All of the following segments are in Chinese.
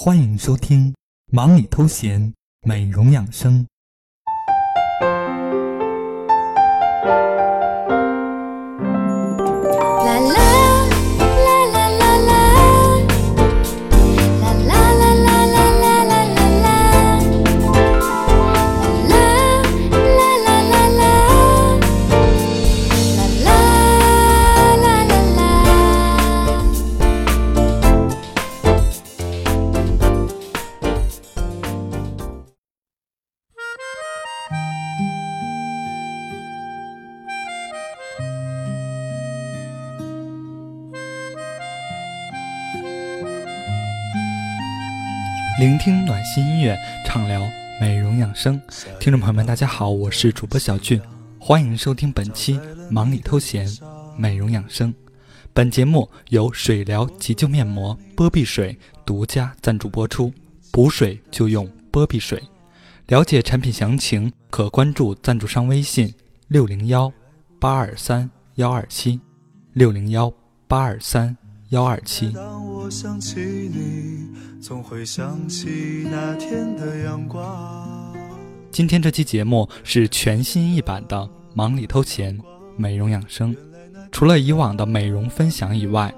欢迎收听《忙里偷闲美容养生》。聆听暖心音乐，畅聊美容养生。听众朋友们，大家好，我是主播小俊，欢迎收听本期《忙里偷闲美容养生》。本节目由水疗急救面膜波碧水独家赞助播出，补水就用波碧水。了解产品详情，可关注赞助商微信：六零幺八二三幺二七六零幺八二三幺二七。总会想起那天的阳光。今天这期节目是全新一版的《忙里偷闲美容养生》，除了以往的美容分享以外，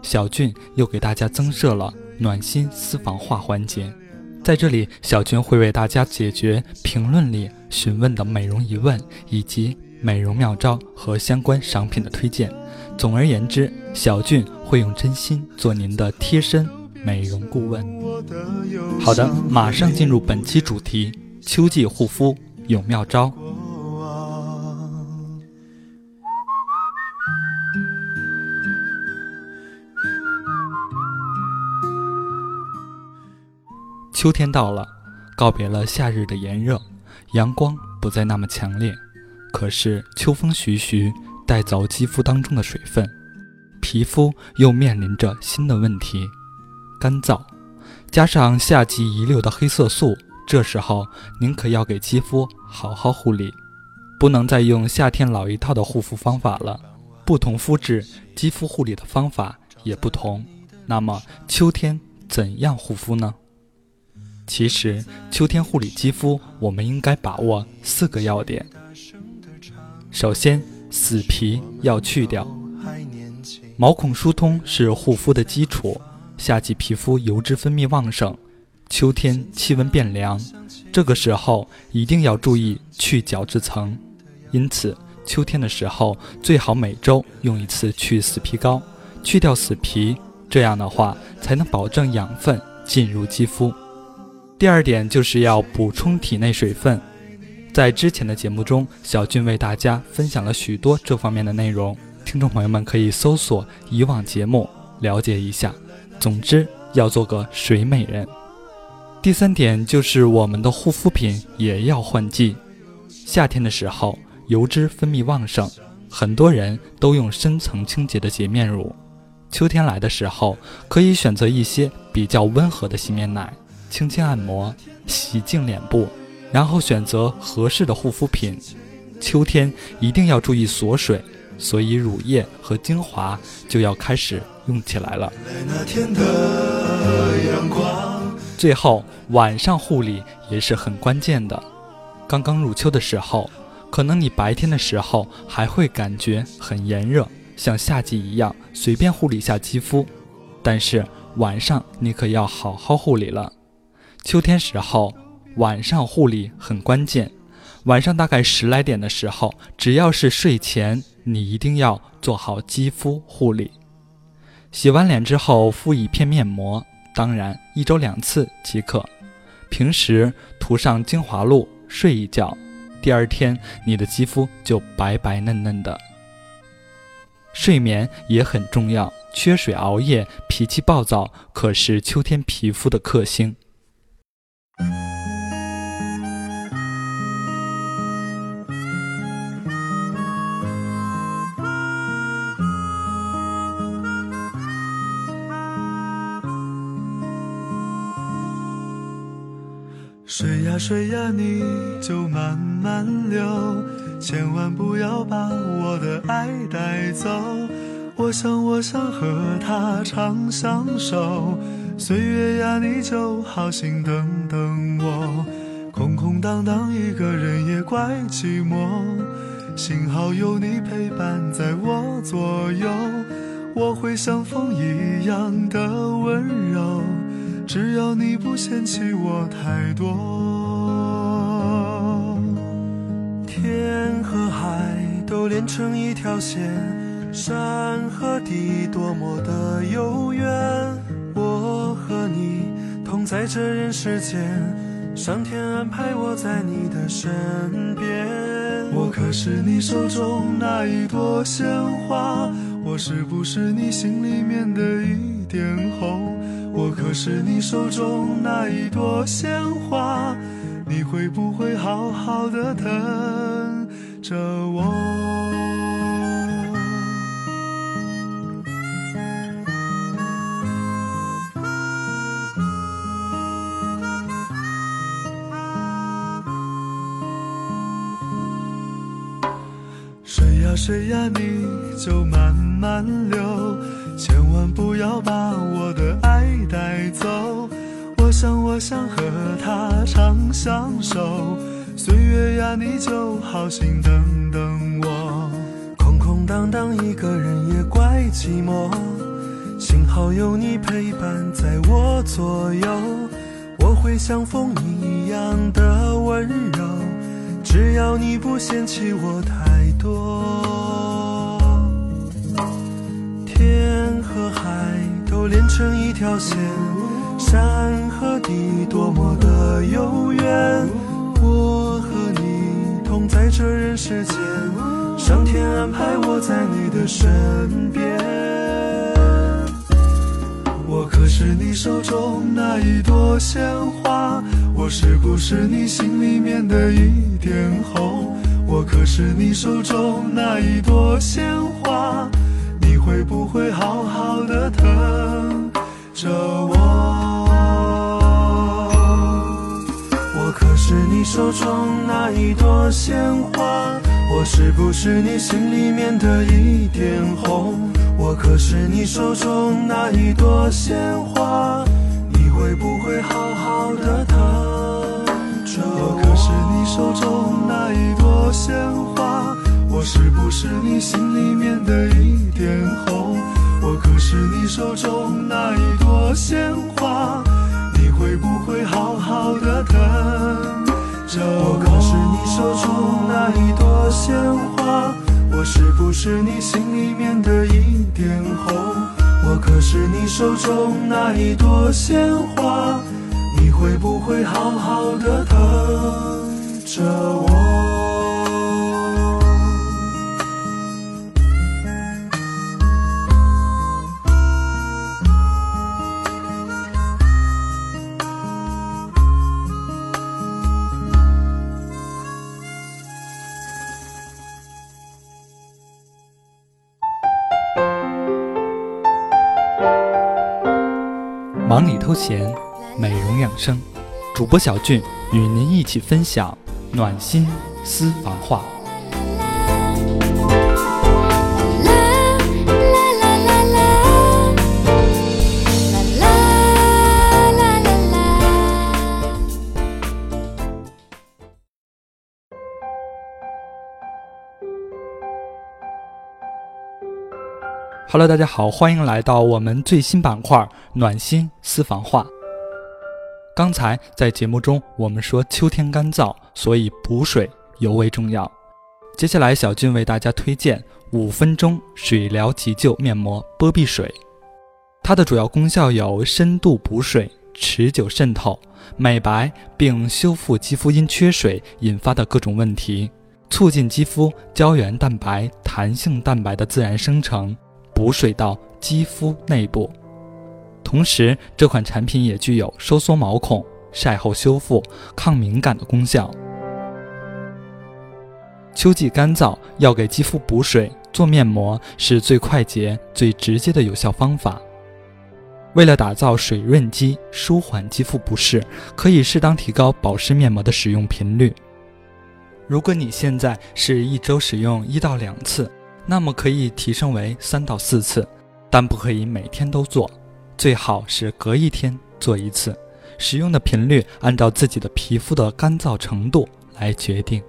小俊又给大家增设了暖心私房话环节。在这里，小俊会为大家解决评论里询问的美容疑问，以及美容妙招和相关商品的推荐。总而言之，小俊会用真心做您的贴身。美容顾问，好的，马上进入本期主题：秋季护肤有妙招。秋天到了，告别了夏日的炎热，阳光不再那么强烈，可是秋风徐徐，带走肌肤当中的水分，皮肤又面临着新的问题。干燥，加上夏季遗留的黑色素，这时候您可要给肌肤好好护理，不能再用夏天老一套的护肤方法了。不同肤质，肌肤护理的方法也不同。那么秋天怎样护肤呢？其实秋天护理肌肤，我们应该把握四个要点。首先，死皮要去掉，毛孔疏通是护肤的基础。夏季皮肤油脂分泌旺盛，秋天气温变凉，这个时候一定要注意去角质层。因此，秋天的时候最好每周用一次去死皮膏，去掉死皮，这样的话才能保证养分进入肌肤。第二点就是要补充体内水分，在之前的节目中，小俊为大家分享了许多这方面的内容，听众朋友们可以搜索以往节目了解一下。总之要做个水美人。第三点就是我们的护肤品也要换季。夏天的时候油脂分泌旺盛，很多人都用深层清洁的洁面乳。秋天来的时候，可以选择一些比较温和的洗面奶，轻轻按摩，洗净脸部，然后选择合适的护肤品。秋天一定要注意锁水。所以乳液和精华就要开始用起来了。最后晚上护理也是很关键的。刚刚入秋的时候，可能你白天的时候还会感觉很炎热，像夏季一样随便护理一下肌肤。但是晚上你可要好好护理了。秋天时候晚上护理很关键。晚上大概十来点的时候，只要是睡前。你一定要做好肌肤护理，洗完脸之后敷一片面膜，当然一周两次即可。平时涂上精华露，睡一觉，第二天你的肌肤就白白嫩嫩的。睡眠也很重要，缺水熬夜、脾气暴躁，可是秋天皮肤的克星。水呀，你就慢慢流，千万不要把我的爱带走。我想我想和他长相守，岁月呀，你就好心等等我。空空荡荡一个人也怪寂寞，幸好有你陪伴在我左右，我会像风一样的温柔，只要你不嫌弃我太多。连成一条线，山和地多么的悠远，我和你同在这人世间。上天安排我在你的身边，我可是你手中那一朵鲜花，我是不是你心里面的一点红？我可是你手中那一朵鲜花，你会不会好好的疼着我？水呀，你就慢慢流，千万不要把我的爱带走。我想，我想和他长相守。岁月呀，你就好心等等我。空空荡荡一个人也怪寂寞，幸好有你陪伴在我左右。我会像风一样的温柔，只要你不嫌弃我太多天和海都。连成一条线，山和地多么的悠远。我和你同在这人世间，上天安排我在你的身边。我可是你手中那一朵鲜花，我是不是你心里面的一点红？我可是你手中那一朵鲜花。你会不会好好的疼着我？我可是你手中那一朵鲜花，我是不是你心里面的一点红？我可是你手中那一朵鲜花，你会不会好好的疼着我？我可是你手中那一朵鲜花。我是不是你心里面的一点红？我可是你手中那一朵鲜花，你会不会好好的疼着我？我可是你手中那一朵鲜花，我是不是你心里面的一点红？我可是你手中那一朵鲜花，你会不会好好的疼着我？忙里偷闲，美容养生，主播小俊与您一起分享暖心私房话。Hello，大家好，欢迎来到我们最新板块“暖心私房话”。刚才在节目中我们说秋天干燥，所以补水尤为重要。接下来，小俊为大家推荐五分钟水疗急救面膜波碧水。它的主要功效有深度补水、持久渗透、美白，并修复肌肤因缺水引发的各种问题，促进肌肤胶原蛋白、弹性蛋白的自然生成。补水到肌肤内部，同时这款产品也具有收缩毛孔、晒后修复、抗敏感的功效。秋季干燥，要给肌肤补水，做面膜是最快捷、最直接的有效方法。为了打造水润肌，舒缓肌肤不适，可以适当提高保湿面膜的使用频率。如果你现在是一周使用一到两次。那么可以提升为三到四次，但不可以每天都做。最好是隔一天做一次，使用的频率按照自己的皮肤的干燥程度来决定。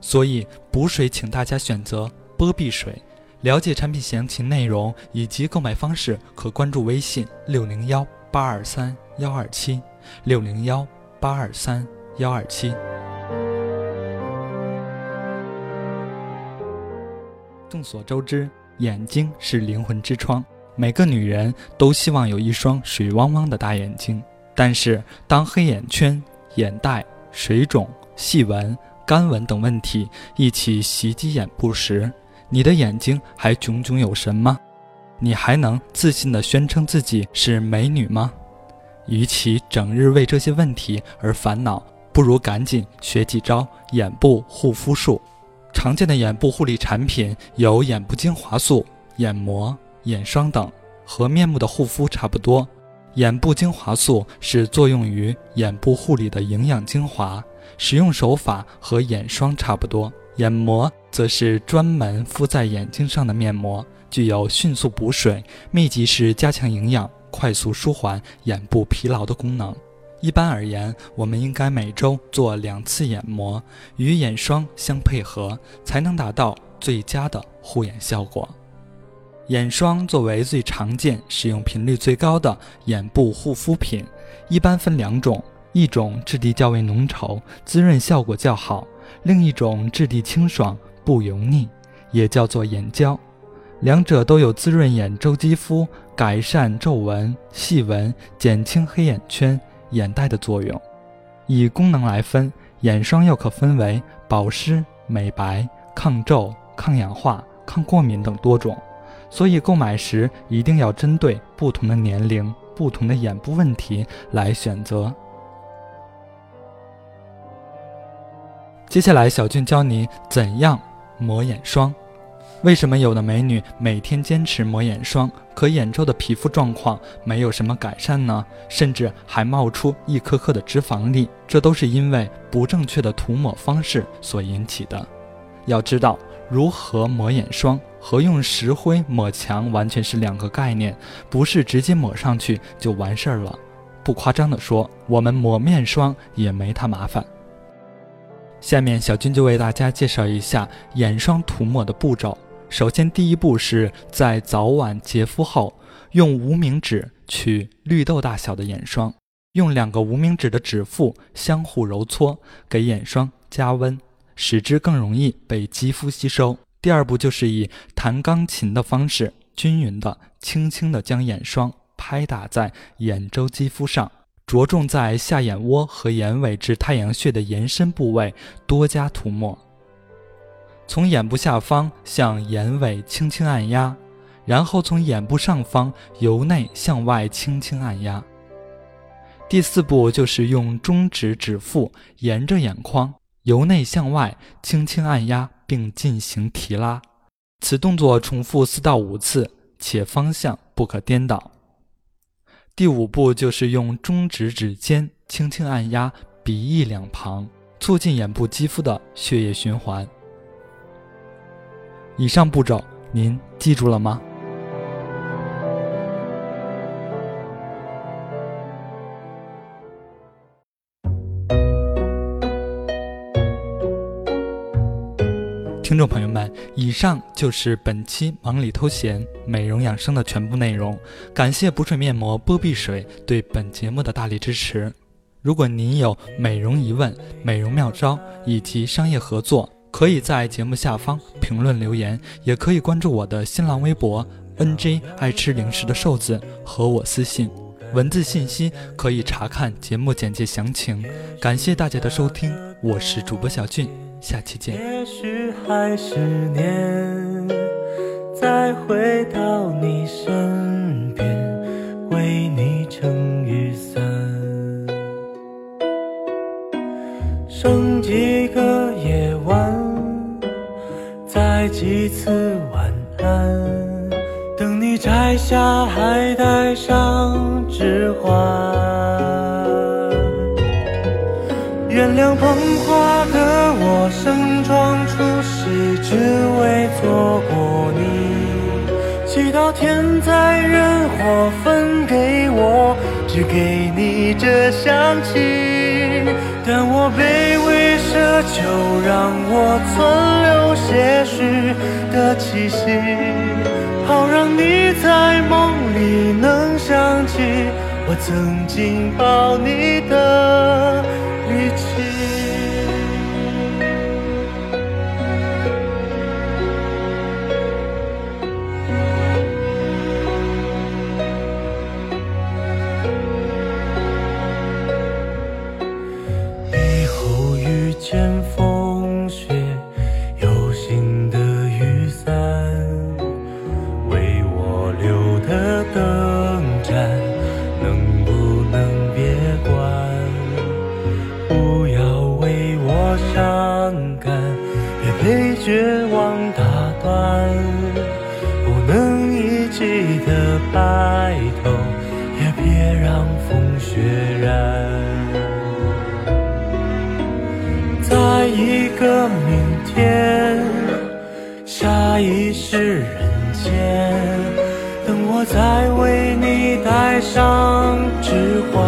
所以补水，请大家选择波碧水。了解产品详情内容以及购买方式，可关注微信六零幺八二三幺二七六零幺八二三幺二七。众所周知，眼睛是灵魂之窗，每个女人都希望有一双水汪汪的大眼睛。但是，当黑眼圈、眼袋、水肿、细纹、干纹等问题一起袭击眼部时，你的眼睛还炯炯有神吗？你还能自信地宣称自己是美女吗？与其整日为这些问题而烦恼，不如赶紧学几招眼部护肤术。常见的眼部护理产品有眼部精华素、眼膜、眼霜等，和面部的护肤差不多。眼部精华素是作用于眼部护理的营养精华，使用手法和眼霜差不多。眼膜则是专门敷在眼睛上的面膜，具有迅速补水、密集式加强营养、快速舒缓眼部疲劳的功能。一般而言，我们应该每周做两次眼膜，与眼霜相配合，才能达到最佳的护眼效果。眼霜作为最常见、使用频率最高的眼部护肤品，一般分两种：一种质地较为浓稠，滋润效果较好。另一种质地清爽不油腻，也叫做眼胶，两者都有滋润眼周肌肤、改善皱纹、细纹、减轻黑眼圈、眼袋的作用。以功能来分，眼霜又可分为保湿、美白、抗皱、抗氧化、抗过敏等多种，所以购买时一定要针对不同的年龄、不同的眼部问题来选择。接下来，小俊教你怎样抹眼霜。为什么有的美女每天坚持抹眼霜，可眼周的皮肤状况没有什么改善呢？甚至还冒出一颗颗的脂肪粒？这都是因为不正确的涂抹方式所引起的。要知道，如何抹眼霜和用石灰抹墙完全是两个概念，不是直接抹上去就完事儿了。不夸张地说，我们抹面霜也没它麻烦。下面小军就为大家介绍一下眼霜涂抹的步骤。首先，第一步是在早晚洁肤后，用无名指取绿豆大小的眼霜，用两个无名指的指腹相互揉搓，给眼霜加温，使之更容易被肌肤吸收。第二步就是以弹钢琴的方式，均匀的、轻轻的将眼霜拍打在眼周肌肤上。着重在下眼窝和眼尾至太阳穴的延伸部位多加涂抹，从眼部下方向眼尾轻轻按压，然后从眼部上方由内向外轻轻按压。第四步就是用中指指腹沿着眼眶由内向外轻轻按压，并进行提拉。此动作重复四到五次，且方向不可颠倒。第五步就是用中指指尖轻轻按压鼻翼两旁，促进眼部肌肤的血液循环。以上步骤您记住了吗？听众朋友们，以上就是本期忙里偷闲美容养生的全部内容。感谢补水面膜波碧水对本节目的大力支持。如果您有美容疑问、美容妙招以及商业合作，可以在节目下方评论留言，也可以关注我的新浪微博 “nj 爱吃零食的瘦子”和我私信。文字信息可以查看节目简介详情。感谢大家的收听，我是主播小俊。下期见也许还是年再回到你身边为你撑雨伞几次晚安等你摘下还带上指环原谅捧花的我盛装出席，只为错过你。祈祷天灾人。祸分给我，只给你这香气。但我卑这就，让我存留些许的气息，好让你在梦里能想起我曾经抱你的再为你戴上指环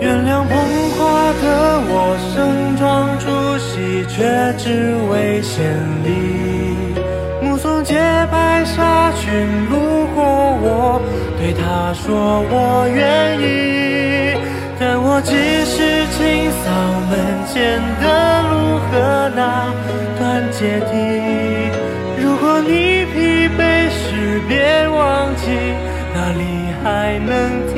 原谅捧花的我盛装出席却只为献礼目送洁白纱裙路过我对他说我愿意。但我只是清扫门前的路和那段阶梯。如果你别忘记哪里还能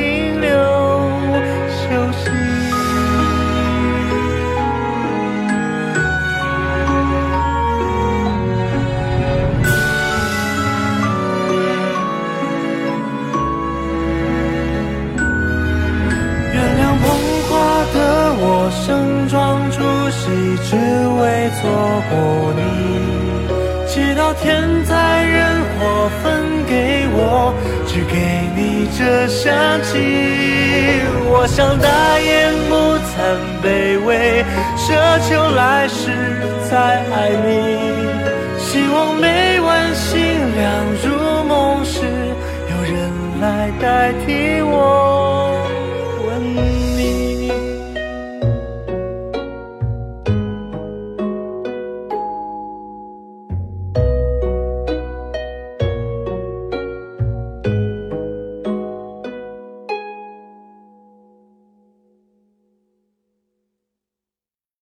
这香气。我想大言不惭卑微，奢求来世再爱你。希望每晚星亮如梦时，有人来代替我。